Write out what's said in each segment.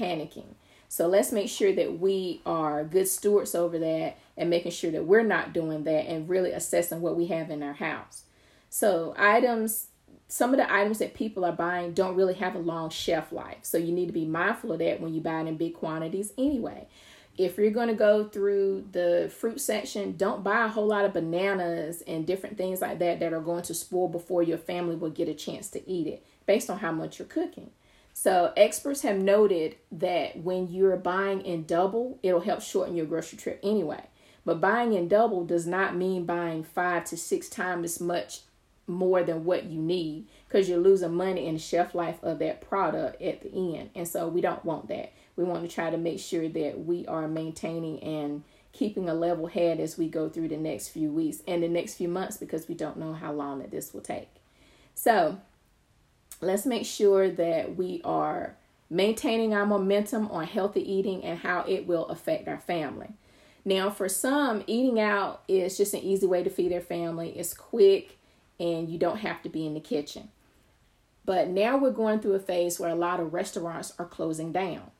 panicking. So let's make sure that we are good stewards over that and making sure that we're not doing that and really assessing what we have in our house. So, items, some of the items that people are buying don't really have a long shelf life. So, you need to be mindful of that when you buy it in big quantities anyway. If you're going to go through the fruit section, don't buy a whole lot of bananas and different things like that that are going to spoil before your family will get a chance to eat it based on how much you're cooking. So, experts have noted that when you're buying in double, it'll help shorten your grocery trip anyway. But buying in double does not mean buying five to six times as much more than what you need because you're losing money in the shelf life of that product at the end. And so, we don't want that. We want to try to make sure that we are maintaining and keeping a level head as we go through the next few weeks and the next few months because we don't know how long that this will take. So, let's make sure that we are maintaining our momentum on healthy eating and how it will affect our family. Now, for some, eating out is just an easy way to feed their family. It's quick and you don't have to be in the kitchen. But now we're going through a phase where a lot of restaurants are closing down.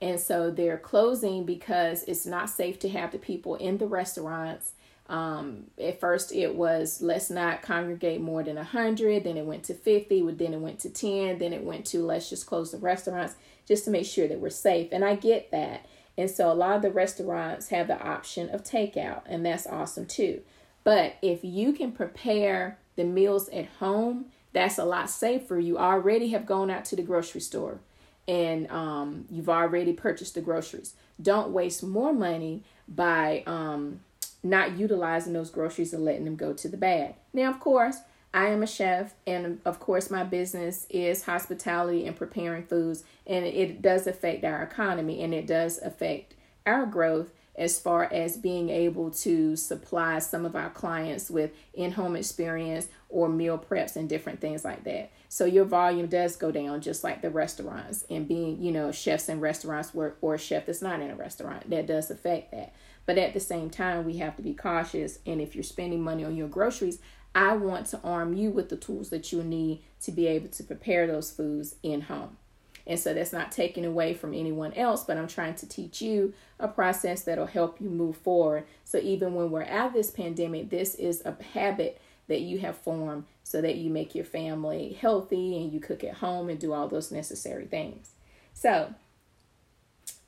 And so they're closing because it's not safe to have the people in the restaurants um, at first, it was let's not congregate more than 100, then it went to 50, then it went to 10, then it went to let's just close the restaurants just to make sure that we're safe. And I get that. And so a lot of the restaurants have the option of takeout, and that's awesome too. But if you can prepare the meals at home, that's a lot safer. You already have gone out to the grocery store and um, you've already purchased the groceries. Don't waste more money by um, not utilizing those groceries and letting them go to the bad. Now, of course, I am a chef, and of course, my business is hospitality and preparing foods, and it does affect our economy and it does affect our growth as far as being able to supply some of our clients with in home experience or meal preps and different things like that. So your volume does go down just like the restaurants and being, you know, chefs in restaurants work or a chef that's not in a restaurant. That does affect that. But at the same time, we have to be cautious. And if you're spending money on your groceries, I want to arm you with the tools that you need to be able to prepare those foods in home. And so that's not taken away from anyone else, but I'm trying to teach you a process that'll help you move forward. So even when we're at this pandemic, this is a habit that you have formed so that you make your family healthy and you cook at home and do all those necessary things. So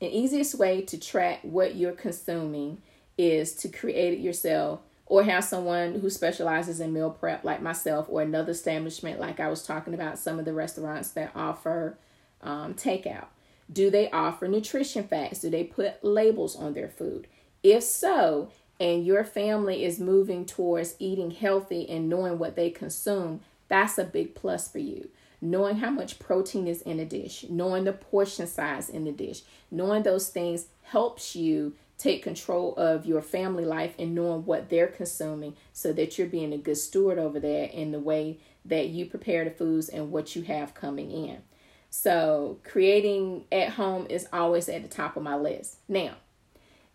an easiest way to track what you're consuming is to create it yourself or have someone who specializes in meal prep like myself or another establishment like I was talking about some of the restaurants that offer um, takeout. Do they offer nutrition facts? Do they put labels on their food? If so, and your family is moving towards eating healthy and knowing what they consume, that's a big plus for you knowing how much protein is in a dish, knowing the portion size in the dish, knowing those things helps you take control of your family life and knowing what they're consuming so that you're being a good steward over there in the way that you prepare the foods and what you have coming in. So, creating at home is always at the top of my list. Now,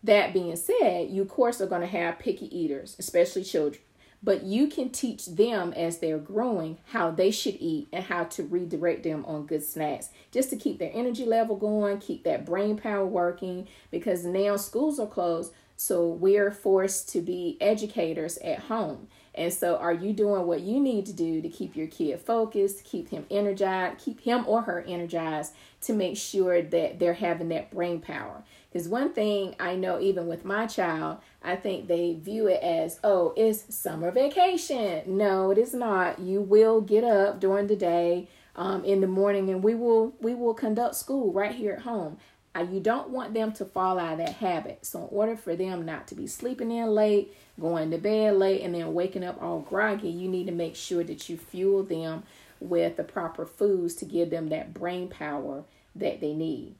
that being said, you of course are going to have picky eaters, especially children but you can teach them as they're growing how they should eat and how to redirect them on good snacks just to keep their energy level going, keep that brain power working because now schools are closed. So we're forced to be educators at home. And so, are you doing what you need to do to keep your kid focused, keep him energized, keep him or her energized to make sure that they're having that brain power? Because one thing I know, even with my child, I think they view it as, oh, it's summer vacation. No, it is not. You will get up during the day, um, in the morning, and we will we will conduct school right here at home. Uh, you don't want them to fall out of that habit. So, in order for them not to be sleeping in late, going to bed late, and then waking up all groggy, you need to make sure that you fuel them with the proper foods to give them that brain power that they need.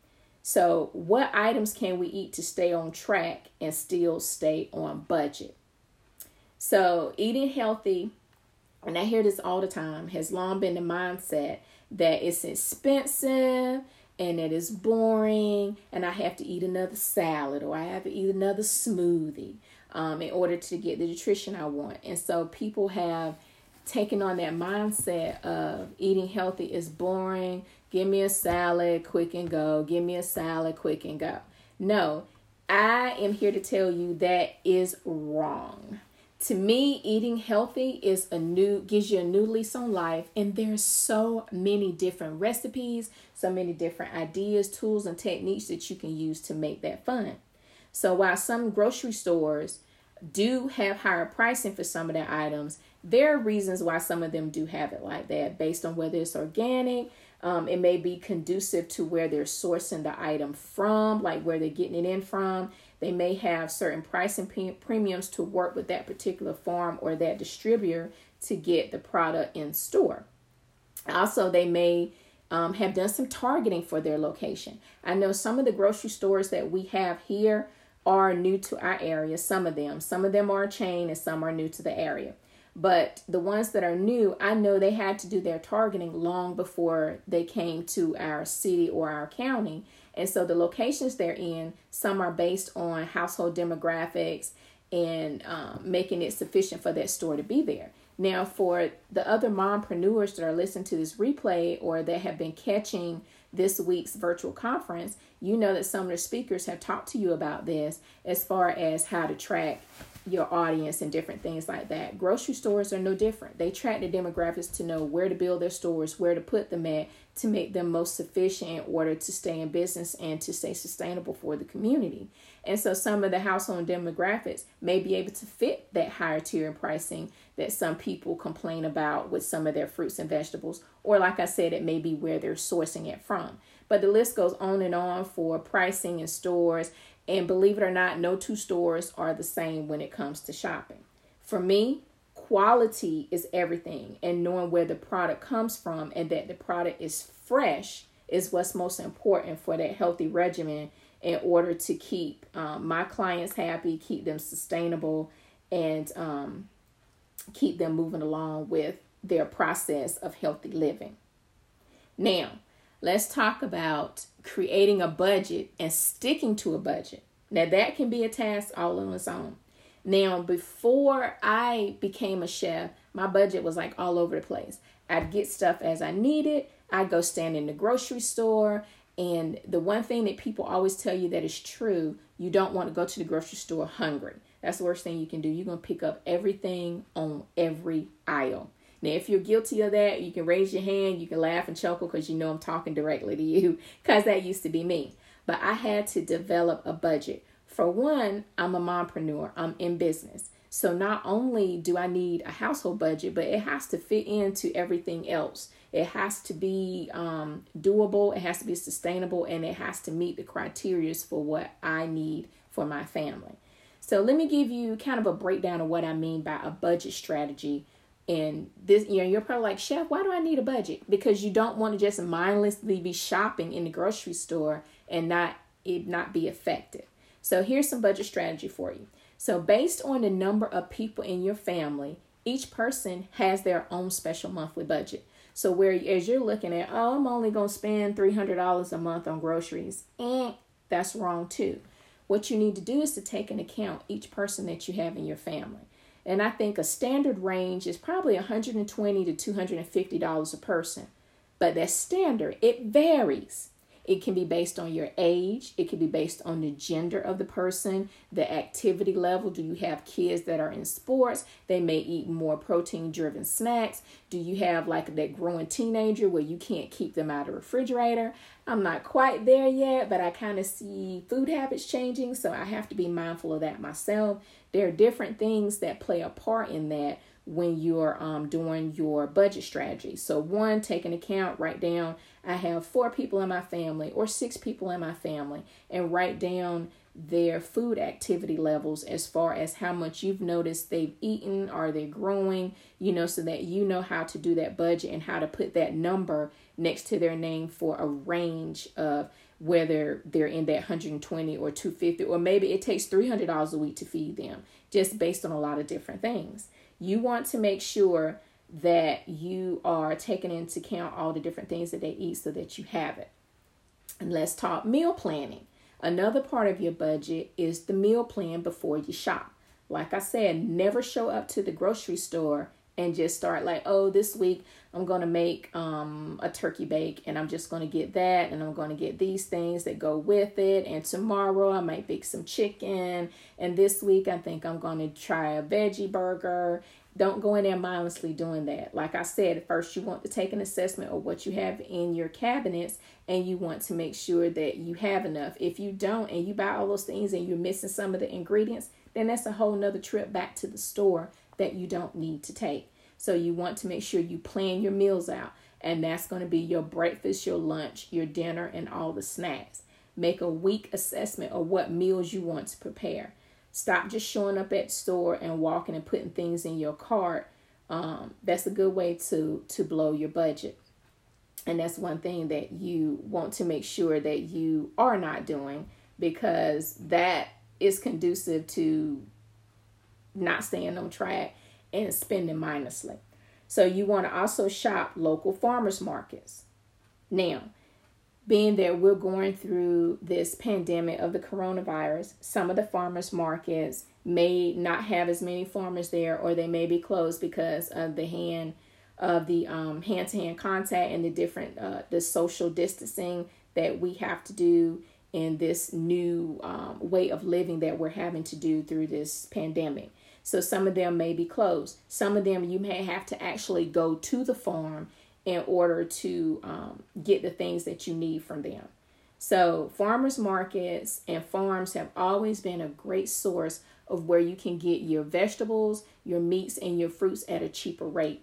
So, what items can we eat to stay on track and still stay on budget? So, eating healthy, and I hear this all the time, has long been the mindset that it's expensive and it is boring and I have to eat another salad or I have to eat another smoothie um, in order to get the nutrition I want. And so people have taken on that mindset of eating healthy is boring, Give me a salad, quick and go. Give me a salad, quick and go. No, I am here to tell you that is wrong. To me, eating healthy is a new gives you a new lease on life, and there's so many different recipes, so many different ideas, tools, and techniques that you can use to make that fun. So while some grocery stores do have higher pricing for some of their items, there are reasons why some of them do have it like that based on whether it's organic. Um, it may be conducive to where they're sourcing the item from, like where they're getting it in from. They may have certain pricing premiums to work with that particular farm or that distributor to get the product in store. Also, they may um, have done some targeting for their location. I know some of the grocery stores that we have here are new to our area, some of them. Some of them are a chain and some are new to the area. But the ones that are new, I know they had to do their targeting long before they came to our city or our county. And so the locations they're in, some are based on household demographics and um, making it sufficient for that store to be there. Now, for the other mompreneurs that are listening to this replay or that have been catching this week's virtual conference, you know that some of the speakers have talked to you about this as far as how to track your audience and different things like that. Grocery stores are no different. They track the demographics to know where to build their stores, where to put them at to make them most sufficient in order to stay in business and to stay sustainable for the community. And so some of the household demographics may be able to fit that higher tier in pricing that some people complain about with some of their fruits and vegetables. Or like I said, it may be where they're sourcing it from. But the list goes on and on for pricing in stores and believe it or not, no two stores are the same when it comes to shopping. For me, quality is everything, and knowing where the product comes from and that the product is fresh is what's most important for that healthy regimen in order to keep um, my clients happy, keep them sustainable, and um, keep them moving along with their process of healthy living. Now, let's talk about creating a budget and sticking to a budget. Now, that can be a task all on its own. Now, before I became a chef, my budget was like all over the place. I'd get stuff as I needed. I'd go stand in the grocery store. And the one thing that people always tell you that is true, you don't want to go to the grocery store hungry. That's the worst thing you can do. You're going to pick up everything on every aisle. Now, if you're guilty of that, you can raise your hand, you can laugh and chuckle because you know I'm talking directly to you because that used to be me. But I had to develop a budget. For one, I'm a mompreneur, I'm in business. So not only do I need a household budget, but it has to fit into everything else. It has to be um, doable, it has to be sustainable, and it has to meet the criteria for what I need for my family. So let me give you kind of a breakdown of what I mean by a budget strategy and this you know you're probably like chef why do i need a budget? Because you don't want to just mindlessly be shopping in the grocery store and not it not be effective. So here's some budget strategy for you. So based on the number of people in your family each person has their own special monthly budget. So where as you're looking at oh i'm only going to spend $300 a month on groceries and that's wrong too. What you need to do is to take into account each person that you have in your family and I think a standard range is probably 120 to 250 dollars a person. But that's standard. It varies. It can be based on your age, it can be based on the gender of the person, the activity level. Do you have kids that are in sports? They may eat more protein driven snacks. Do you have like that growing teenager where you can't keep them out of the refrigerator? I'm not quite there yet, but I kind of see food habits changing, so I have to be mindful of that myself. There are different things that play a part in that when you're um, doing your budget strategy. So, one, take an account, write down, I have four people in my family or six people in my family, and write down their food activity levels as far as how much you've noticed they've eaten, are they growing, you know, so that you know how to do that budget and how to put that number next to their name for a range of whether they're in that 120 or 250 or maybe it takes $300 a week to feed them just based on a lot of different things. You want to make sure that you are taking into account all the different things that they eat so that you have it. And let's talk meal planning. Another part of your budget is the meal plan before you shop. Like i said never show up to the grocery store and just start like, oh, this week I'm going to make um, a turkey bake and I'm just going to get that and I'm going to get these things that go with it. And tomorrow I might bake some chicken. And this week I think I'm going to try a veggie burger. Don't go in there mindlessly doing that. Like I said, first you want to take an assessment of what you have in your cabinets and you want to make sure that you have enough. If you don't and you buy all those things and you're missing some of the ingredients, then that's a whole nother trip back to the store that you don't need to take. So you want to make sure you plan your meals out, and that's going to be your breakfast, your lunch, your dinner, and all the snacks. Make a week assessment of what meals you want to prepare. Stop just showing up at store and walking and putting things in your cart. Um, that's a good way to to blow your budget. And that's one thing that you want to make sure that you are not doing because that is conducive to not staying on track and spending mindlessly. So you want to also shop local farmers markets. Now, being that we're going through this pandemic of the coronavirus, some of the farmers markets may not have as many farmers there or they may be closed because of the hand of the um, hand-to-hand contact and the different uh, the social distancing that we have to do in this new um, way of living that we're having to do through this pandemic. So some of them may be closed. Some of them you may have to actually go to the farm in order to um, get the things that you need from them. So farmers markets and farms have always been a great source of where you can get your vegetables, your meats, and your fruits at a cheaper rate.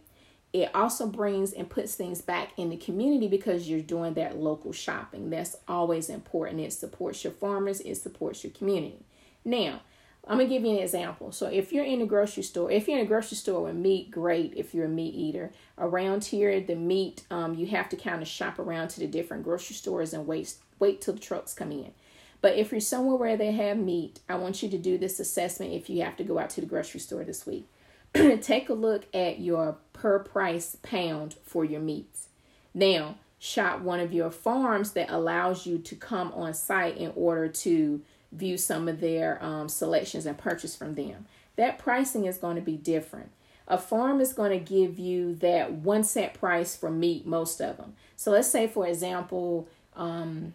It also brings and puts things back in the community because you're doing that local shopping. That's always important. It supports your farmers, it supports your community. Now, I'm gonna give you an example. So if you're in a grocery store, if you're in a grocery store with meat, great. If you're a meat eater, around here the meat, um, you have to kind of shop around to the different grocery stores and wait wait till the trucks come in. But if you're somewhere where they have meat, I want you to do this assessment if you have to go out to the grocery store this week. Take a look at your per price pound for your meats. Now, shop one of your farms that allows you to come on site in order to view some of their um, selections and purchase from them. That pricing is going to be different. A farm is going to give you that one set price for meat, most of them. So let's say, for example, um,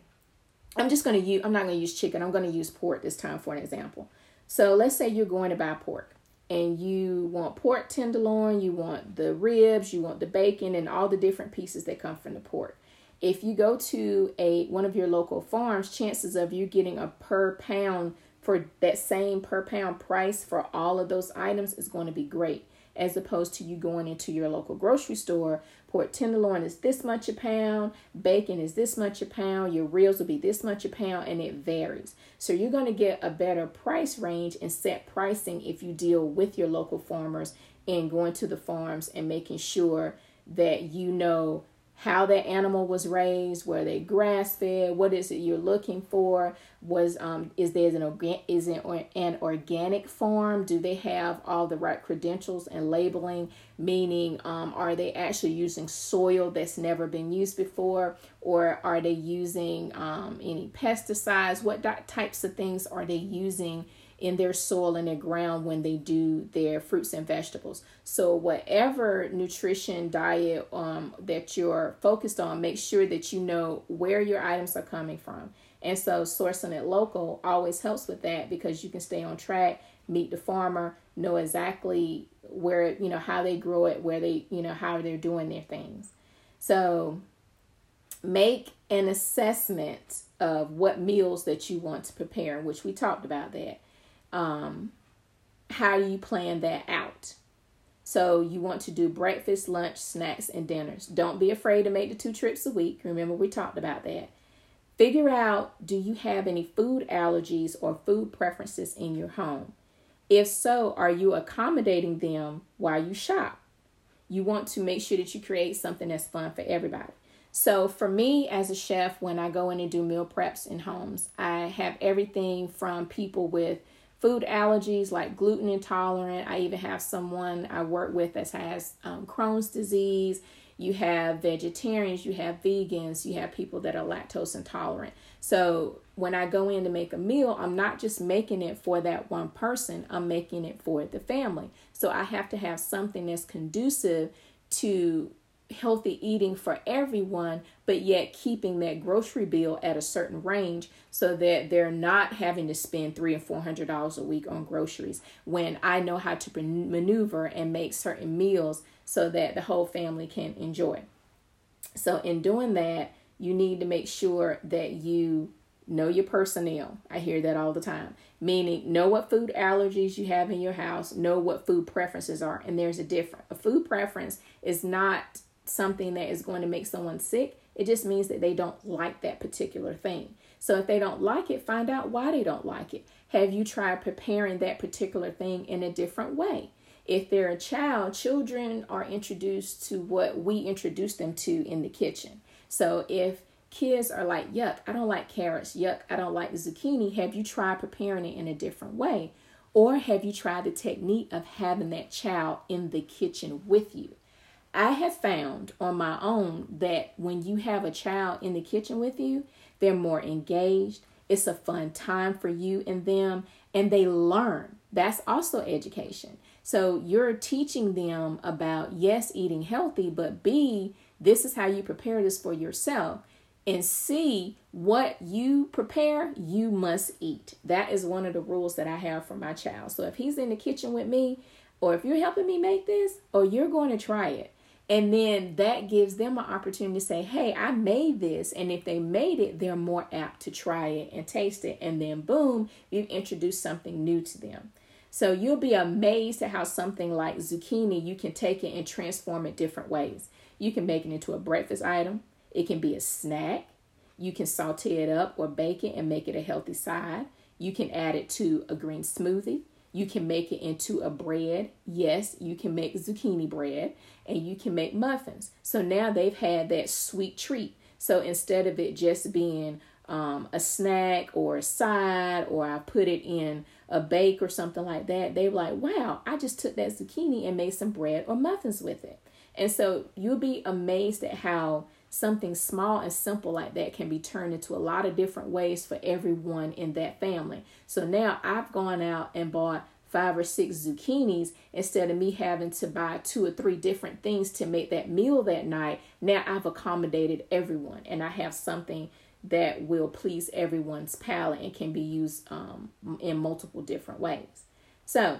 I'm just going to use, I'm not going to use chicken, I'm going to use pork this time for an example. So let's say you're going to buy pork and you want pork tenderloin, you want the ribs, you want the bacon, and all the different pieces that come from the pork if you go to a one of your local farms, chances of you getting a per pound for that same per pound price for all of those items is going to be great as opposed to you going into your local grocery store. Pork tenderloin is this much a pound, bacon is this much a pound, your ribs will be this much a pound, and it varies. So you're going to get a better price range and set pricing if you deal with your local farmers and going to the farms and making sure that you know how that animal was raised, were they grass fed, what is it you're looking for? Was um is there an organ is it an organic farm? Do they have all the right credentials and labeling? Meaning, um, are they actually using soil that's never been used before, or are they using um, any pesticides? What types of things are they using? In their soil and their ground when they do their fruits and vegetables. So whatever nutrition diet um, that you're focused on, make sure that you know where your items are coming from. And so sourcing it local always helps with that because you can stay on track, meet the farmer, know exactly where, you know, how they grow it, where they, you know, how they're doing their things. So make an assessment of what meals that you want to prepare, which we talked about that um, how do you plan that out? So you want to do breakfast, lunch, snacks, and dinners. Don't be afraid to make the two trips a week. Remember, we talked about that. Figure out do you have any food allergies or food preferences in your home? If so, are you accommodating them while you shop? You want to make sure that you create something that's fun for everybody. So, for me as a chef, when I go in and do meal preps in homes, I have everything from people with food allergies like gluten intolerant. I even have someone I work with that has um, Crohn's disease. you have vegetarians, you have vegans, you have people that are lactose intolerant. So when I go in to make a meal, I'm not just making it for that one person, I'm making it for the family. So I have to have something that's conducive to healthy eating for everyone, but yet keeping that grocery bill at a certain range so that they're not having to spend three and four hundred dollars a week on groceries when I know how to maneuver and make certain meals so that the whole family can enjoy. So in doing that, you need to make sure that you know your personnel. I hear that all the time. Meaning, know what food allergies you have in your house, know what food preferences are, and there's a difference. A food preference is not something that is going to make someone sick. It just means that they don't like that particular thing. So if they don't like it, find out why they don't like it. Have you tried preparing that particular thing in a different way? If they're a child, children are introduced to what we introduce them to in the kitchen. So if kids are like, yuck, I don't like carrots, yuck, I don't like zucchini, have you tried preparing it in a different way? Or have you tried the technique of having that child in the kitchen with you? I have found on my own that when you have a child in the kitchen with you, they're more engaged. It's a fun time for you and them, and they learn. That's also education. So you're teaching them about, yes, eating healthy, but B, this is how you prepare this for yourself. And C, what you prepare, you must eat. That is one of the rules that I have for my child. So if he's in the kitchen with me, or if you're helping me make this, or you're going to try it, and then that gives them an opportunity to say, hey, I made this. And if they made it, they're more apt to try it and taste it. And then, boom, you've introduced something new to them. So you'll be amazed at how something like zucchini, you can take it and transform it different ways. You can make it into a breakfast item, it can be a snack. You can saute it up or bake it and make it a healthy side. You can add it to a green smoothie. You can make it into a bread. Yes, you can make zucchini bread and you can make muffins. So now they've had that sweet treat. So instead of it just being um, a snack or a side or I put it in a bake or something like that, they were like, wow, I just took that zucchini and made some bread or muffins with it. And so you'll be amazed at how something small and simple like that can be turned into a lot of different ways for everyone in that family. So now I've gone out and bought five or six zucchinis instead of me having to buy two or three different things to make that meal that night. Now I've accommodated everyone and I have something that will please everyone's palate and can be used um, in multiple different ways. So,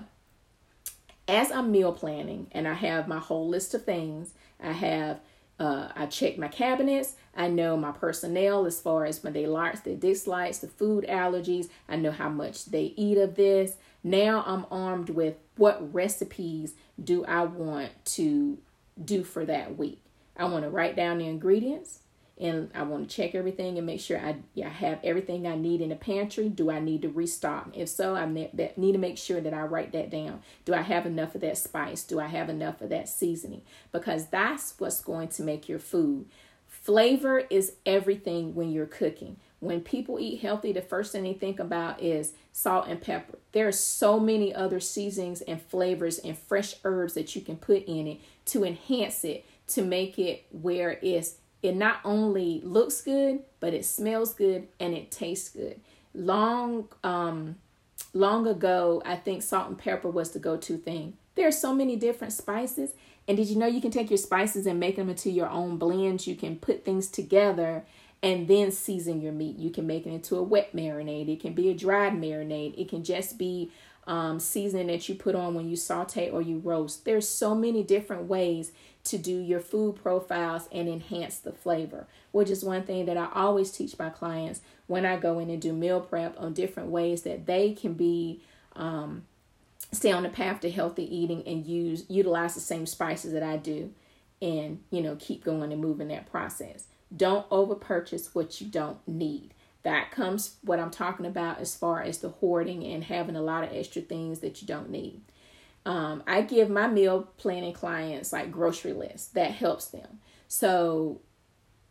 as I'm meal planning and I have my whole list of things, I have uh, I check my cabinets. I know my personnel as far as when they likes, their dislikes, the food allergies. I know how much they eat of this. Now I'm armed with what recipes do I want to do for that week. I want to write down the ingredients and I want to check everything and make sure I, I have everything I need in the pantry. Do I need to restock? If so, I need to make sure that I write that down. Do I have enough of that spice? Do I have enough of that seasoning? Because that's what's going to make your food. Flavor is everything when you're cooking. When people eat healthy, the first thing they think about is salt and pepper. There are so many other seasonings and flavors and fresh herbs that you can put in it to enhance it, to make it where it's it not only looks good, but it smells good and it tastes good. Long um long ago, I think salt and pepper was the go-to thing. There are so many different spices. And did you know you can take your spices and make them into your own blends? You can put things together and then season your meat. You can make it into a wet marinade. It can be a dried marinade. It can just be um, seasoning that you put on when you saute or you roast. There's so many different ways to do your food profiles and enhance the flavor, which is one thing that I always teach my clients when I go in and do meal prep on different ways that they can be um, stay on the path to healthy eating and use utilize the same spices that I do and you know keep going and moving that process. Don't over purchase what you don't need. That comes what I'm talking about as far as the hoarding and having a lot of extra things that you don't need. Um, I give my meal planning clients like grocery lists that helps them. So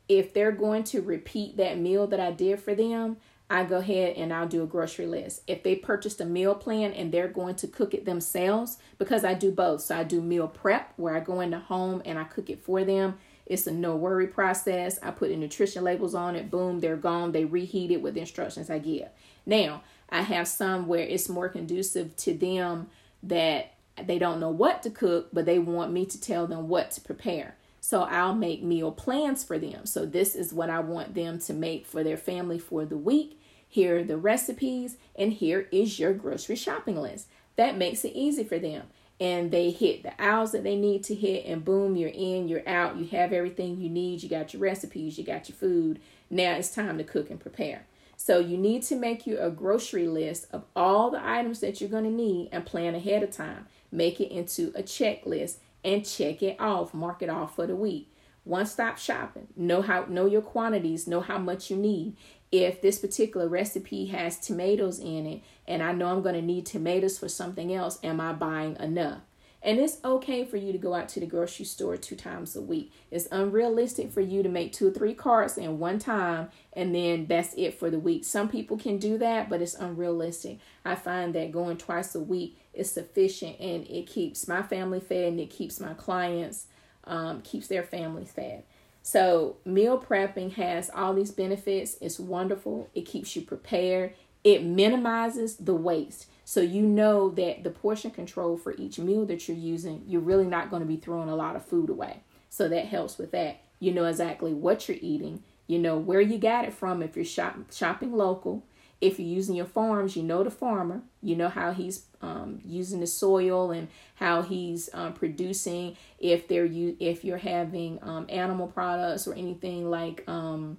if they're going to repeat that meal that I did for them, I go ahead and I'll do a grocery list. If they purchased a meal plan and they're going to cook it themselves, because I do both. So I do meal prep where I go into home and I cook it for them. It's a no worry process. I put the nutrition labels on it. Boom, they're gone. They reheat it with the instructions I give. Now, I have some where it's more conducive to them that they don't know what to cook, but they want me to tell them what to prepare. So I'll make meal plans for them. So this is what I want them to make for their family for the week. Here are the recipes, and here is your grocery shopping list. That makes it easy for them. And they hit the aisles that they need to hit, and boom, you're in, you're out, you have everything you need, you got your recipes, you got your food. Now it's time to cook and prepare. So you need to make you a grocery list of all the items that you're going to need and plan ahead of time. Make it into a checklist and check it off, mark it off for the week. One stop shopping. Know how know your quantities, know how much you need. If this particular recipe has tomatoes in it and I know I'm going to need tomatoes for something else, am I buying enough? And it's okay for you to go out to the grocery store two times a week. It's unrealistic for you to make two or three carts in one time and then that's it for the week. Some people can do that, but it's unrealistic. I find that going twice a week is sufficient and it keeps my family fed and it keeps my clients, um, keeps their families fed. So, meal prepping has all these benefits. It's wonderful. It keeps you prepared. It minimizes the waste. So you know that the portion control for each meal that you're using, you're really not going to be throwing a lot of food away. So that helps with that. You know exactly what you're eating. You know where you got it from if you're shop, shopping local. If you're using your farms, you know the farmer. You know how he's um, using the soil and how he's um, producing. If they're you, if you're having um, animal products or anything like um,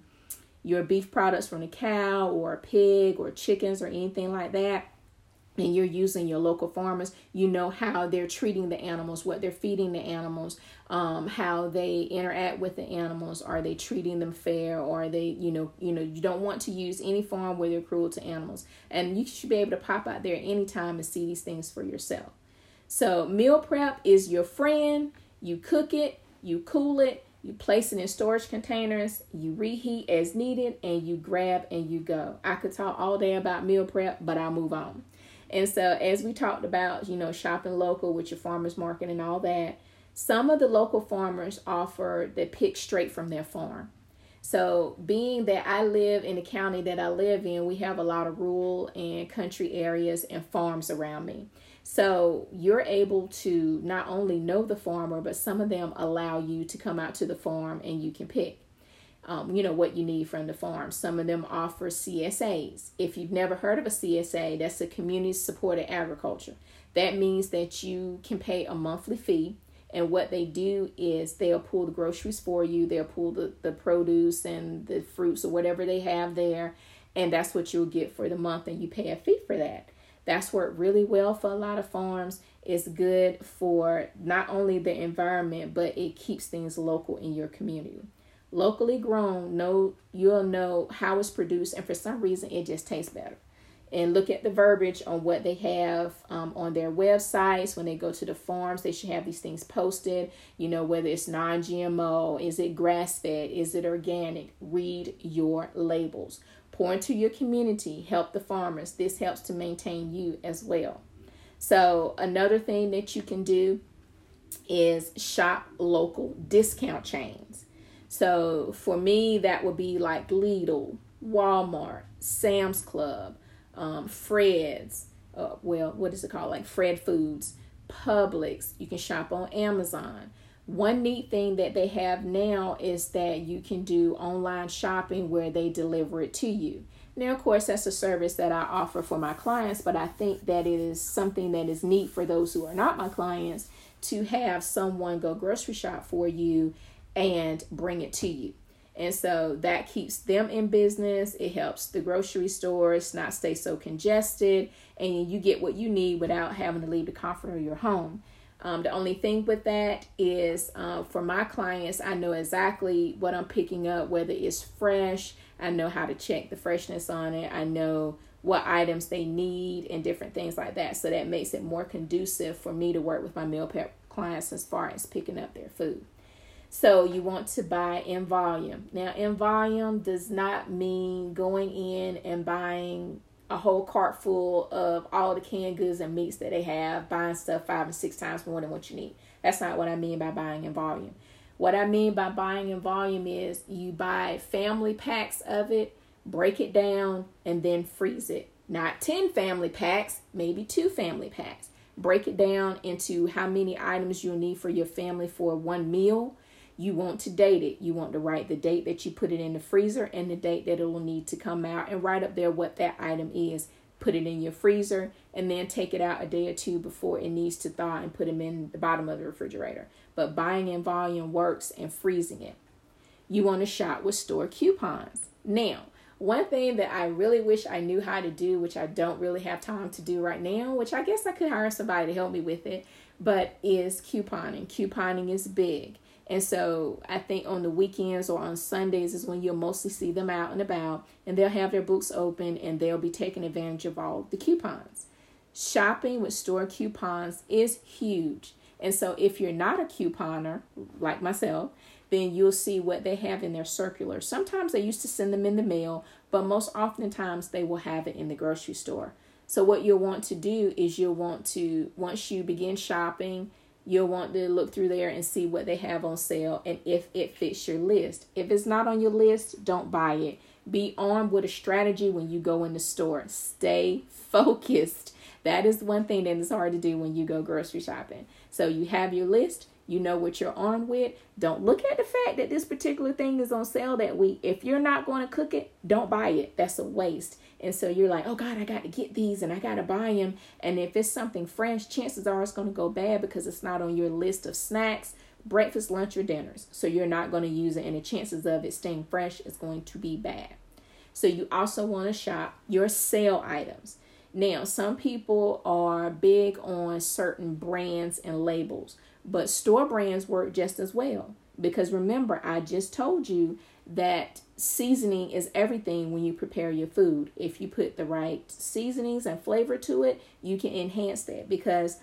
your beef products from a cow or a pig or chickens or anything like that and you're using your local farmers, you know how they're treating the animals, what they're feeding the animals, um, how they interact with the animals. Are they treating them fair, or are they, you know, you know, you don't want to use any farm where they're cruel to animals, and you should be able to pop out there anytime and see these things for yourself. So meal prep is your friend. You cook it, you cool it, you place it in storage containers, you reheat as needed, and you grab and you go. I could talk all day about meal prep, but I'll move on. And so, as we talked about, you know, shopping local with your farmers market and all that, some of the local farmers offer the pick straight from their farm. So, being that I live in the county that I live in, we have a lot of rural and country areas and farms around me. So, you're able to not only know the farmer, but some of them allow you to come out to the farm and you can pick um, you know, what you need from the farm. Some of them offer CSAs. If you've never heard of a CSA, that's a community supported agriculture. That means that you can pay a monthly fee. And what they do is they'll pull the groceries for you, they'll pull the, the produce and the fruits or whatever they have there. And that's what you'll get for the month, and you pay a fee for that. That's worked really well for a lot of farms. It's good for not only the environment, but it keeps things local in your community locally grown know you'll know how it's produced and for some reason it just tastes better. And look at the verbiage on what they have um, on their websites. When they go to the farms they should have these things posted. You know whether it's non-gmo is it grass-fed is it organic? Read your labels. Pour into your community help the farmers. This helps to maintain you as well. So another thing that you can do is shop local discount chains so for me, that would be like Lidl, Walmart, Sam's Club, um, Fred's. Uh, well, what is it called? Like Fred Foods, Publix. You can shop on Amazon. One neat thing that they have now is that you can do online shopping where they deliver it to you. Now, of course, that's a service that I offer for my clients, but I think that it is something that is neat for those who are not my clients to have someone go grocery shop for you and bring it to you. And so that keeps them in business. It helps the grocery stores not stay so congested, and you get what you need without having to leave the comfort of your home. Um, the only thing with that is uh, for my clients, I know exactly what I'm picking up, whether it's fresh. I know how to check the freshness on it. I know what items they need and different things like that. So that makes it more conducive for me to work with my meal prep clients as far as picking up their food. So you want to buy in volume. Now, in volume does not mean going in and buying a whole cart full of all the canned goods and meats that they have, buying stuff five and six times more than what you need. That's not what I mean by buying in volume. What I mean by buying in volume is you buy family packs of it, break it down, and then freeze it. Not 10 family packs, maybe two family packs. Break it down into how many items you'll need for your family for one meal. You want to date it. You want to write the date that you put it in the freezer and the date that it will need to come out and write up there what that item is. Put it in your freezer and then take it out a day or two before it needs to thaw and put them in the bottom of the refrigerator. But buying in volume works and freezing it. You want to shop with store coupons. Now, one thing that I really wish I knew how to do, which I don't really have time to do right now, which I guess I could hire somebody to help me with it, but is couponing. Couponing is big. And so I think on the weekends or on Sundays is when you'll mostly see them out and about, and they'll have their books open and they'll be taking advantage of all the coupons. Shopping with store coupons is huge. And so if you're not a couponer like myself, then you'll see what they have in their circular. Sometimes they used to send them in the mail, but most oftentimes they will have it in the grocery store. So what you'll want to do is you'll want to once you begin shopping, you'll want to look through there and see what they have on sale and if it fits your list. If it's not on your list, don't buy it. Be armed with a strategy when you go in the store. Stay focused. That is one thing that is hard to do when you go grocery shopping. So you have your list, you know what you're armed with. Don't look at the fact that this particular thing is on sale that week. If you're not going to cook it, don't buy it. That's a waste. And so you're like, oh God, I got to get these and I got to buy them. And if it's something fresh, chances are it's going to go bad because it's not on your list of snacks, breakfast, lunch, or dinners. So you're not going to use it. And the chances of it staying fresh is going to be bad. So you also want to shop your sale items. Now, some people are big on certain brands and labels. But store brands work just as well because remember, I just told you that seasoning is everything when you prepare your food. If you put the right seasonings and flavor to it, you can enhance that because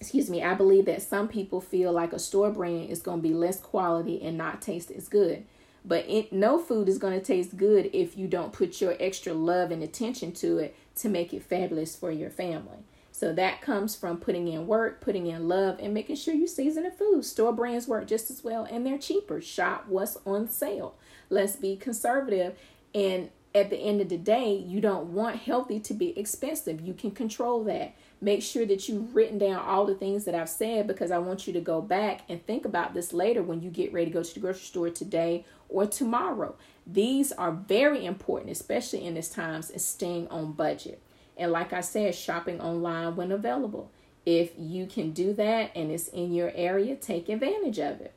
excuse me, I believe that some people feel like a store brand is going to be less quality and not taste as good. But it, no food is going to taste good if you don't put your extra love and attention to it to make it fabulous for your family. So that comes from putting in work, putting in love, and making sure you season the food. Store brands work just as well and they're cheaper. Shop what's on sale. Let's be conservative. And at the end of the day, you don't want healthy to be expensive. You can control that. Make sure that you've written down all the things that I've said because I want you to go back and think about this later when you get ready to go to the grocery store today or tomorrow. These are very important, especially in this times, is staying on budget. And like I said, shopping online when available. If you can do that and it's in your area, take advantage of it.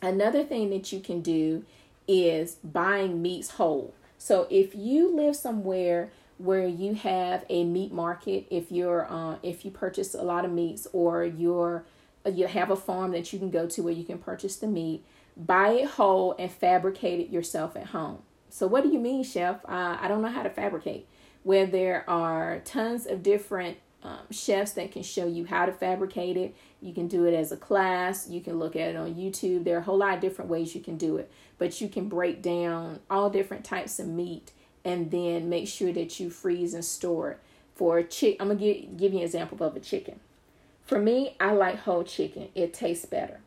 Another thing that you can do is buying meats whole. So if you live somewhere where you have a meat market, if you're uh, if you purchase a lot of meats or you're you have a farm that you can go to where you can purchase the meat, buy it whole and fabricate it yourself at home. So what do you mean, chef? Uh, I don't know how to fabricate where there are tons of different um, chefs that can show you how to fabricate it. You can do it as a class. You can look at it on YouTube. There are a whole lot of different ways you can do it, but you can break down all different types of meat and then make sure that you freeze and store it. For a chick, I'm gonna give, give you an example of a chicken. For me, I like whole chicken. It tastes better.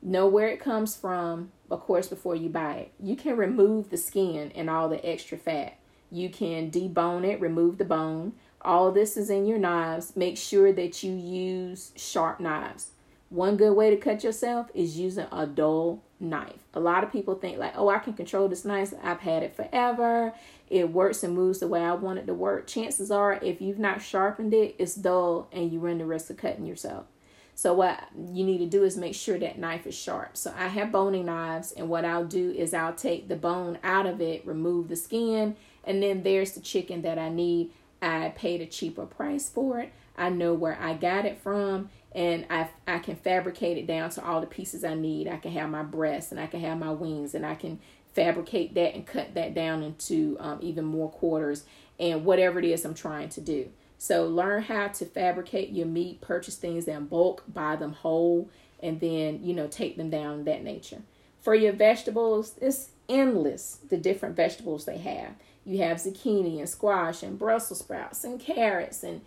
Know where it comes from, of course, before you buy it. You can remove the skin and all the extra fat. You can debone it, remove the bone. All this is in your knives. Make sure that you use sharp knives. One good way to cut yourself is using a dull knife. A lot of people think like, "Oh, I can control this knife. I've had it forever. It works and moves the way I want it to work." Chances are, if you've not sharpened it, it's dull and you run the risk of cutting yourself. So what you need to do is make sure that knife is sharp. So I have boning knives and what I'll do is I'll take the bone out of it, remove the skin, and then there's the chicken that I need. I paid a cheaper price for it. I know where I got it from and I I can fabricate it down to all the pieces I need. I can have my breasts and I can have my wings and I can fabricate that and cut that down into um, even more quarters and whatever it is I'm trying to do. So learn how to fabricate your meat, purchase things in bulk, buy them whole, and then you know take them down that nature. For your vegetables, it's endless the different vegetables they have. You have zucchini and squash and Brussels sprouts and carrots and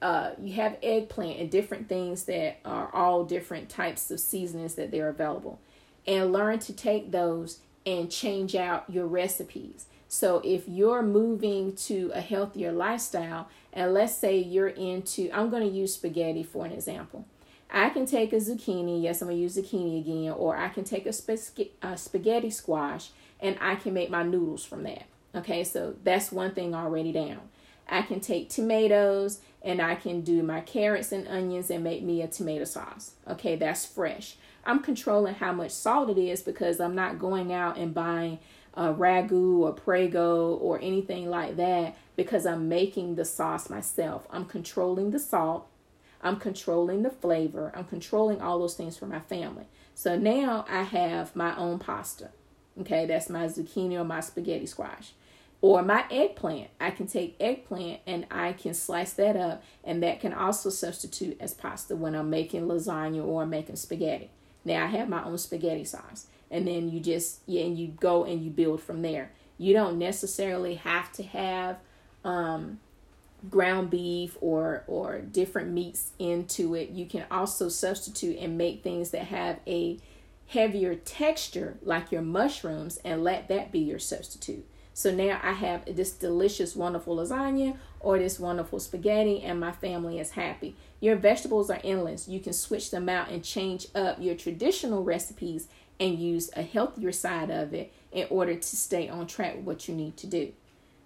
uh, you have eggplant and different things that are all different types of seasonings that they're available. And learn to take those and change out your recipes. So if you're moving to a healthier lifestyle, and let's say you're into, I'm going to use spaghetti for an example. I can take a zucchini, yes, I'm going to use zucchini again, or I can take a, a spaghetti squash and I can make my noodles from that. Okay, so that's one thing already down. I can take tomatoes and I can do my carrots and onions and make me a tomato sauce. Okay, that's fresh. I'm controlling how much salt it is because I'm not going out and buying a ragu or prego or anything like that because I'm making the sauce myself. I'm controlling the salt, I'm controlling the flavor, I'm controlling all those things for my family. So now I have my own pasta. Okay, that's my zucchini or my spaghetti squash or my eggplant. I can take eggplant and I can slice that up, and that can also substitute as pasta when I'm making lasagna or making spaghetti. Now I have my own spaghetti sauce, and then you just yeah, and you go and you build from there. You don't necessarily have to have um, ground beef or or different meats into it. You can also substitute and make things that have a heavier texture, like your mushrooms, and let that be your substitute. So now I have this delicious, wonderful lasagna or this wonderful spaghetti, and my family is happy. Your vegetables are endless. You can switch them out and change up your traditional recipes and use a healthier side of it in order to stay on track with what you need to do.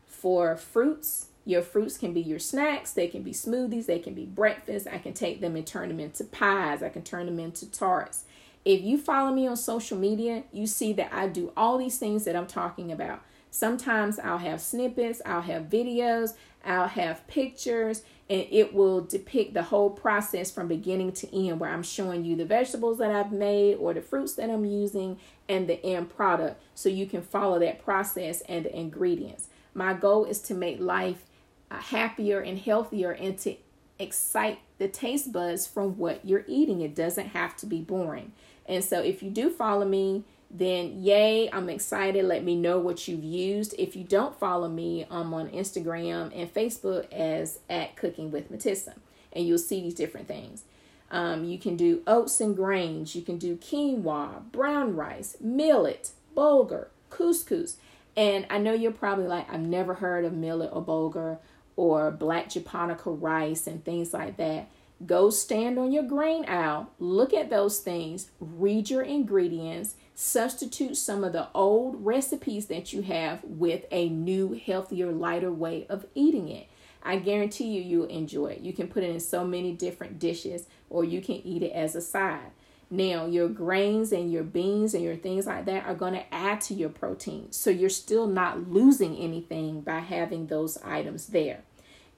For fruits, your fruits can be your snacks, they can be smoothies, they can be breakfast. I can take them and turn them into pies, I can turn them into tarts. If you follow me on social media, you see that I do all these things that I'm talking about. Sometimes I'll have snippets, I'll have videos, I'll have pictures, and it will depict the whole process from beginning to end where I'm showing you the vegetables that I've made or the fruits that I'm using and the end product so you can follow that process and the ingredients. My goal is to make life uh, happier and healthier and to excite the taste buds from what you're eating. It doesn't have to be boring. And so if you do follow me, then yay, I'm excited. Let me know what you've used. If you don't follow me, I'm on Instagram and Facebook as at Cooking with Matissa, and you'll see these different things. Um, you can do oats and grains. You can do quinoa, brown rice, millet, bulgur, couscous. And I know you're probably like, I've never heard of millet or bulgur or black japonica rice and things like that. Go stand on your grain aisle, look at those things, read your ingredients, substitute some of the old recipes that you have with a new, healthier, lighter way of eating it. I guarantee you, you'll enjoy it. You can put it in so many different dishes, or you can eat it as a side. Now, your grains and your beans and your things like that are going to add to your protein. So you're still not losing anything by having those items there.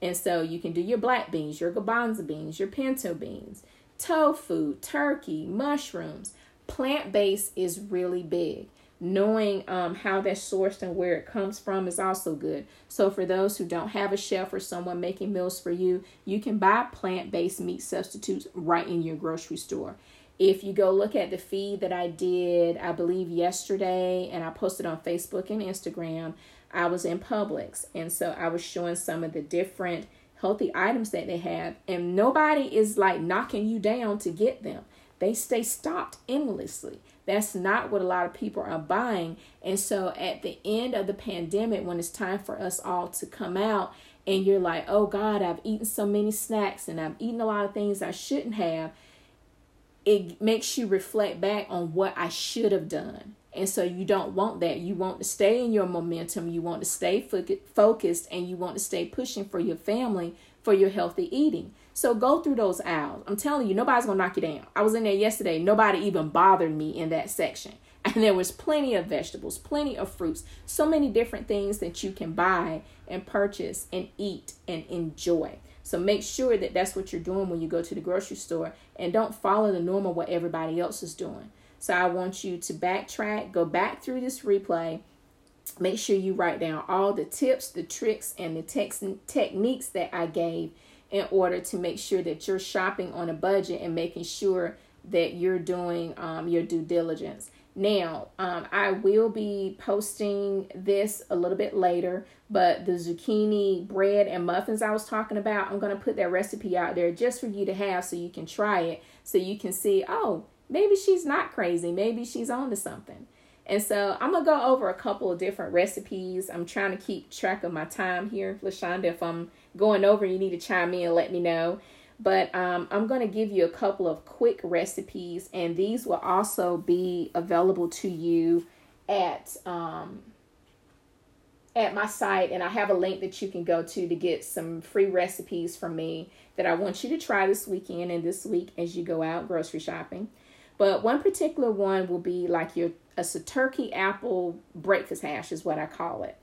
And so you can do your black beans, your garbanzo beans, your pinto beans, tofu, turkey, mushrooms. Plant based is really big. Knowing um, how that's sourced and where it comes from is also good. So, for those who don't have a chef or someone making meals for you, you can buy plant based meat substitutes right in your grocery store. If you go look at the feed that I did, I believe yesterday, and I posted on Facebook and Instagram, I was in Publix, and so I was showing some of the different healthy items that they have, and nobody is like knocking you down to get them. They stay stopped endlessly. That's not what a lot of people are buying. And so at the end of the pandemic, when it's time for us all to come out, and you're like, oh God, I've eaten so many snacks and I've eaten a lot of things I shouldn't have, it makes you reflect back on what I should have done. And so you don't want that. You want to stay in your momentum. You want to stay focused and you want to stay pushing for your family for your healthy eating. So go through those aisles. I'm telling you, nobody's to knock you down. I was in there yesterday. Nobody even bothered me in that section. And there was plenty of vegetables, plenty of fruits, so many different things that you can buy and purchase and eat and enjoy. So make sure that that's what you're doing when you go to the grocery store and don't follow the normal what everybody else is doing. So I want you to backtrack, go back through this replay. Make sure you write down all the tips, the tricks, and the tex- techniques that I gave in order to make sure that you're shopping on a budget and making sure that you're doing um, your due diligence. Now, um, I will be posting this a little bit later, but the zucchini bread and muffins I was talking about, I'm going to put that recipe out there just for you to have so you can try it, so you can see, oh, maybe she's not crazy. Maybe she's on to something. And so I'm going to go over a couple of different recipes. I'm trying to keep track of my time here. LaShonda, if I'm going over, you need to chime in and let me know. But um, I'm going to give you a couple of quick recipes, and these will also be available to you at um, at my site. And I have a link that you can go to to get some free recipes from me that I want you to try this weekend and this week as you go out grocery shopping. But one particular one will be like your a turkey apple breakfast hash is what I call it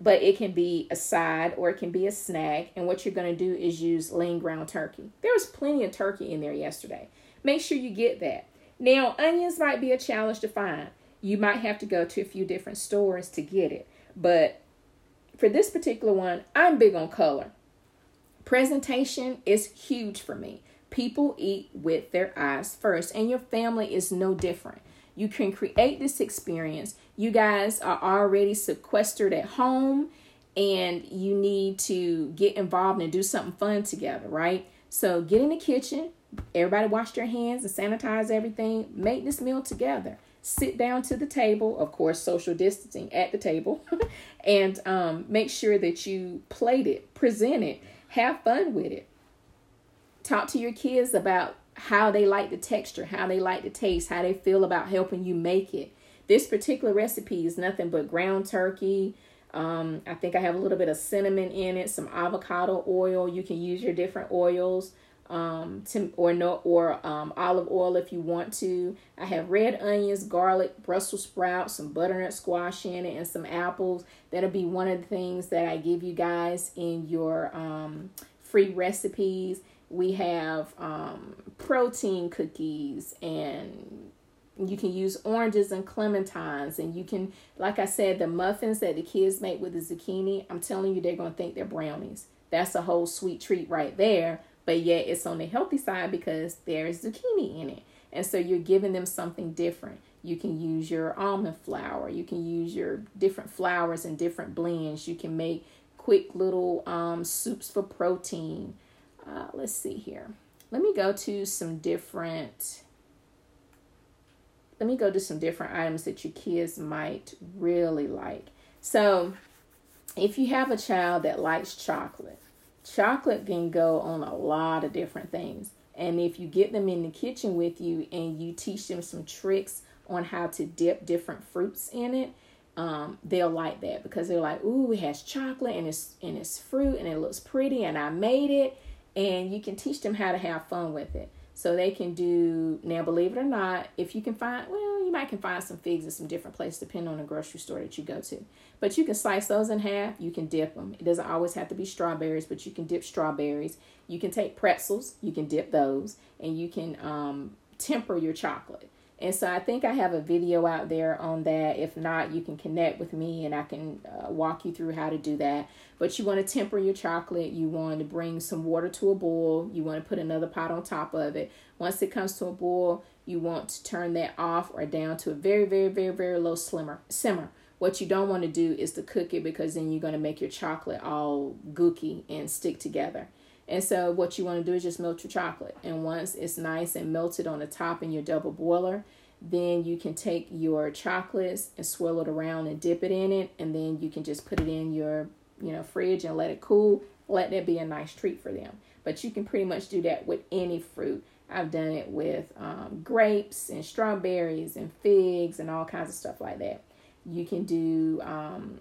but it can be a side or it can be a snack. And what you're going to do is use lean ground turkey. There was plenty of turkey in there yesterday. Make sure you get that. Now, onions might be a challenge to find. You might have to go to a few different stores to get it. But for this particular one, I'm big on color. Presentation is huge for me. People eat with their eyes first, and your family is no different. You can create this experience. You guys are already sequestered at home and you need to get involved and do something fun together, right? So get in the kitchen, everybody wash their hands and sanitize everything. Make this meal together. Sit down to the table, of course, social distancing at the table, and um, make sure that you plate it, present it, have fun with it. Talk to your kids about how they like the texture, how they like the taste, how they feel about helping you make it. This particular recipe is nothing but ground turkey. Um, I think I have a little bit of cinnamon in it, some avocado oil. You can use your different oils, um, to, or no, or um, olive oil if you want to. I have red onions, garlic, Brussels sprouts, some butternut squash in it, and some apples. That'll be one of the things that I give you guys in your um, free recipes we have um, protein cookies and you can use oranges and clementines and you can like i said the muffins that the kids make with the zucchini i'm telling you they're going to think they're brownies. That's a whole sweet treat right there but yet it's on the healthy side because there's zucchini in it. And so you're giving them something different. You can use your almond flour. You can use your different flours and different blends. You can make quick little um, soups for protein. Uh, let's see here. Let me go to some different. Let me go to some different items that your kids might really like. So, if you have a child that likes chocolate, chocolate can go on a lot of different things. And if you get them in the kitchen with you and you teach them some tricks on how to dip different fruits in it, um, they'll like that because they're like, "Ooh, it has chocolate and it's and it's fruit and it looks pretty and I made it." and you can teach them how to have fun with it. So they can do now. Believe it or not, if you can find, well, you might can find some figs in some different places, depending on the grocery store that you go to. But you can slice those in half. You can dip them. It doesn't always have to be strawberries, but you can dip strawberries. You can take pretzels. You can dip those, and you can um, temper your chocolate. And so I think I have a video out there on that. If not, you can connect with me and I can uh, walk you through how to do that. But you want to temper your chocolate. You want to bring some water to a boil. You want to put another pot on top of it. Once it comes to a boil, you want to turn that off or down to a very, very, very, very low slimmer, simmer. What you don't want to do is to cook it because then you're going to make your chocolate all gooky and stick together. And so what you want to do is just melt your chocolate. And once it's nice and melted on the top in your double boiler, then you can take your chocolates and swirl it around and dip it in it. And then you can just put it in your, you know, fridge and let it cool. Let that be a nice treat for them. But you can pretty much do that with any fruit. I've done it with um, grapes and strawberries and figs and all kinds of stuff like that. You can do um,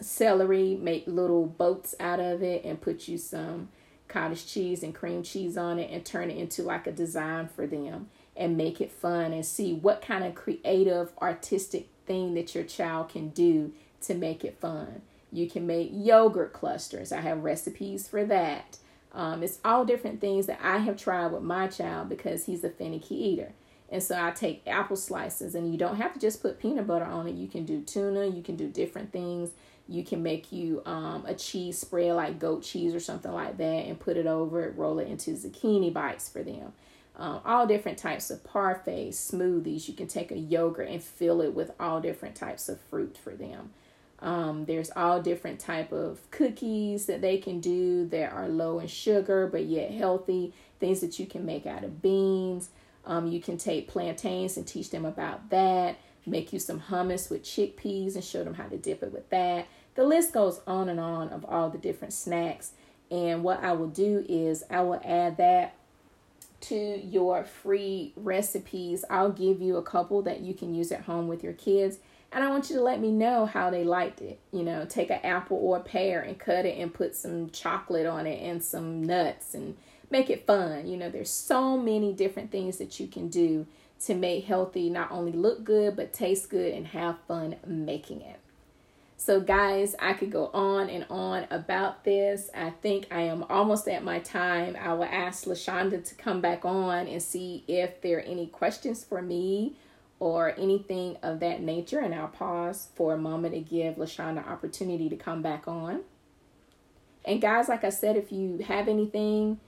celery, make little boats out of it, and put you some cottage cheese and cream cheese on it and turn it into like a design for them and make it fun and see what kind of creative artistic thing that your child can do to make it fun. You can make yogurt clusters. I have recipes for that. Um, it's all different things that I have tried with my child because he's a finicky eater. And so I take apple slices, and you don't have to just put peanut butter on it. You can do tuna, you can do different things. You can make you um, a cheese spread like goat cheese or something like that and put it over it, roll it into zucchini bites for them. Um, all different types of parfaits, smoothies. You can take a yogurt and fill it with all different types of fruit for them. Um, there's all different type of cookies that they can do that are low in sugar but yet healthy. Things that you can make out of beans. Um, you can take plantains and teach them about that. Make you some hummus with chickpeas and show them how to dip it with that. The list goes on and on of all the different snacks. And what I will do is I will add that to your free recipes. I'll give you a couple that you can use at home with your kids. And I want you to let me know how they liked it. You know, take an apple or a pear and cut it and put some chocolate on it and some nuts and make it fun. You know, there's so many different things that you can do to make healthy not only look good but taste good and have fun making it. So, guys, I could go on and on about this. I think I am almost at my time. I will ask LaShonda to come back on and see if there are any questions for me or anything of that nature. And I'll pause for a moment to give LaShonda opportunity to come back on. And, guys, like I said, if you have anything,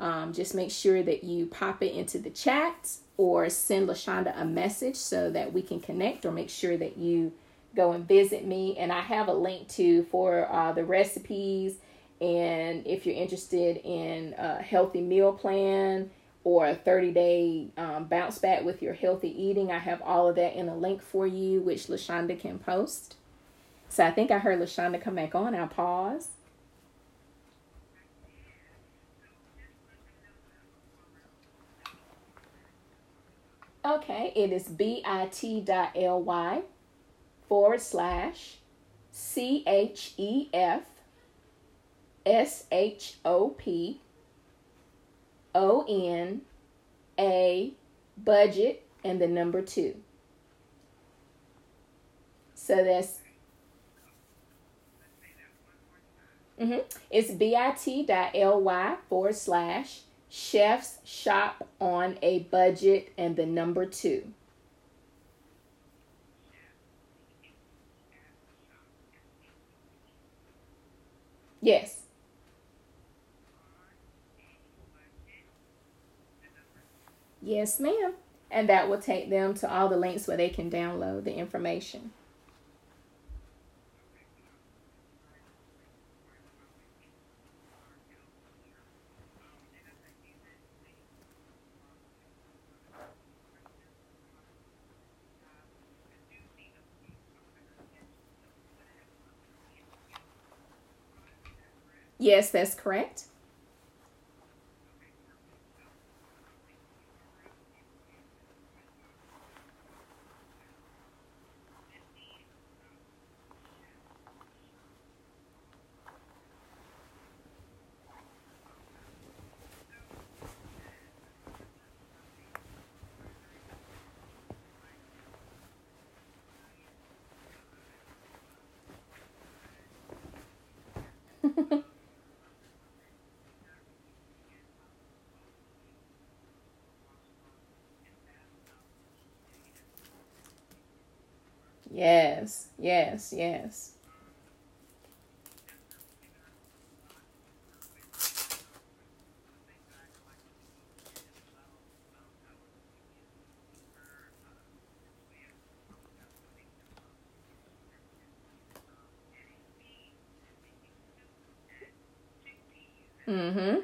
um, just make sure that you pop it into the chat or send LaShonda a message so that we can connect or make sure that you go and visit me. And I have a link to for uh, the recipes. And if you're interested in a healthy meal plan or a 30 day um, bounce back with your healthy eating, I have all of that in a link for you, which LaShonda can post. So I think I heard LaShonda come back on. I'll pause. Okay, it is bit.ly forward slash C H E F S H O P O N A budget and the number two. So that's mm-hmm. it's bit.ly forward slash chefs shop on a budget and the number two. Yes. Yes, ma'am. And that will take them to all the links where they can download the information. Yes, that's correct. Yes, yes, yes. Mm-hmm.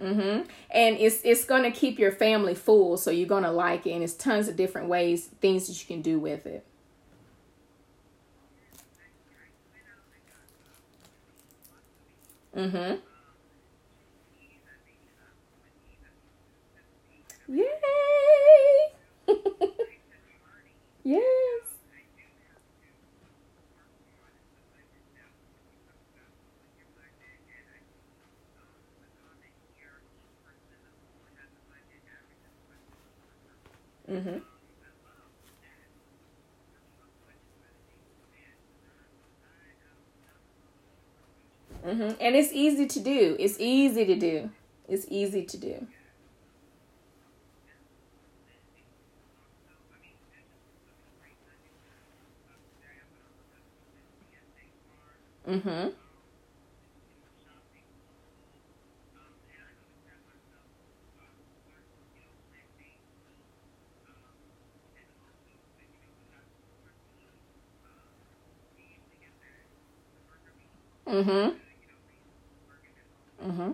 Mm-hmm. And it's it's gonna keep your family full, so you're gonna like it, and it's tons of different ways, things that you can do with it. Mm-hmm. Yay! yes. Mm-hmm. Mm-hmm. And it's easy to do. It's easy to do. It's easy to do. Mm-hmm. Mm-hmm. Mm-hmm.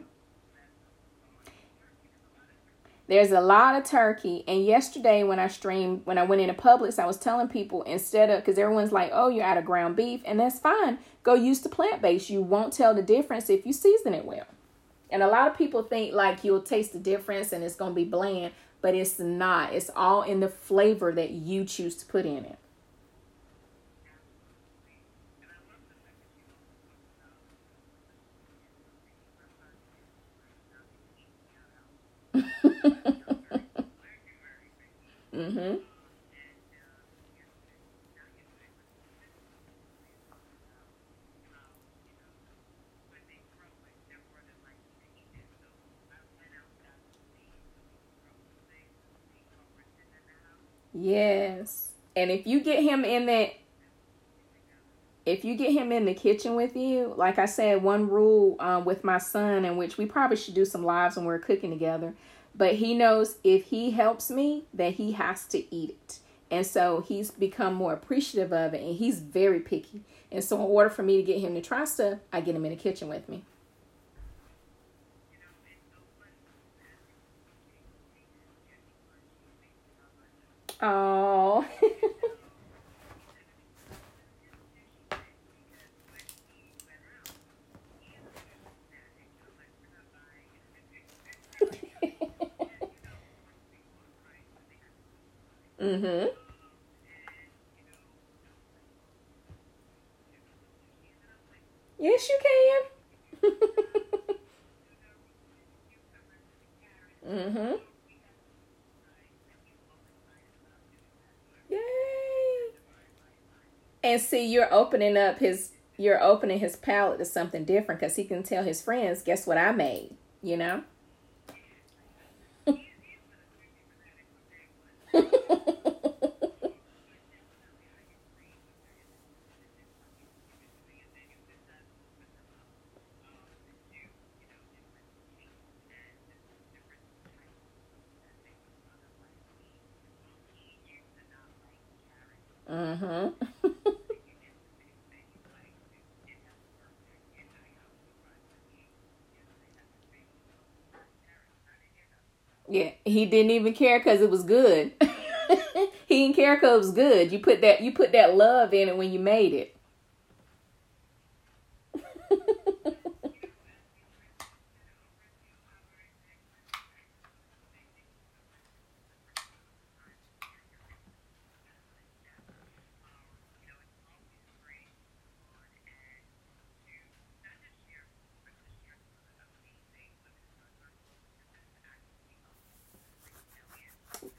There's a lot of turkey. And yesterday when I streamed, when I went into Publix, I was telling people instead of, because everyone's like, oh, you're out of ground beef. And that's fine. Go use the plant based. You won't tell the difference if you season it well. And a lot of people think like you'll taste the difference and it's going to be bland, but it's not. It's all in the flavor that you choose to put in it. Mhm. Yes. And if you get him in that if you get him in the kitchen with you, like I said, one rule um, with my son, in which we probably should do some lives when we're cooking together, but he knows if he helps me, that he has to eat it. And so he's become more appreciative of it, and he's very picky. And so, in order for me to get him to try stuff, I get him in the kitchen with me. Oh. Mhm. Yes, you can. mm-hmm. And see, you're opening up his you're opening his palate to something different because he can tell his friends, guess what I made, you know? mm-hmm. Yeah, he didn't even care because it was good. he didn't care because it was good. You put that you put that love in it when you made it.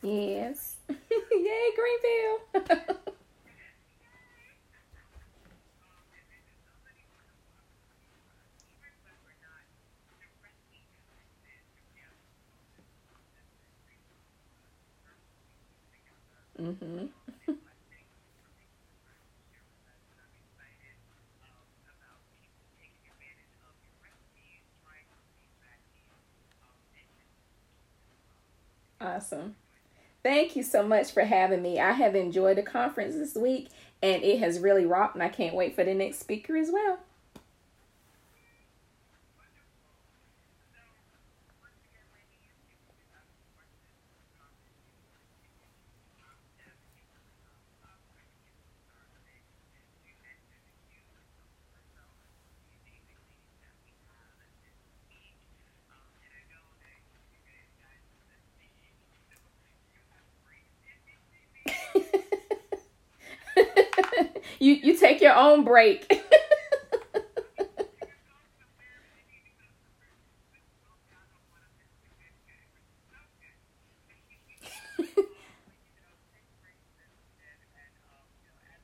Yes. Yay, Greenville. mhm. Awesome. Thank you so much for having me. I have enjoyed the conference this week and it has really rocked, and I can't wait for the next speaker as well. You you take your own break.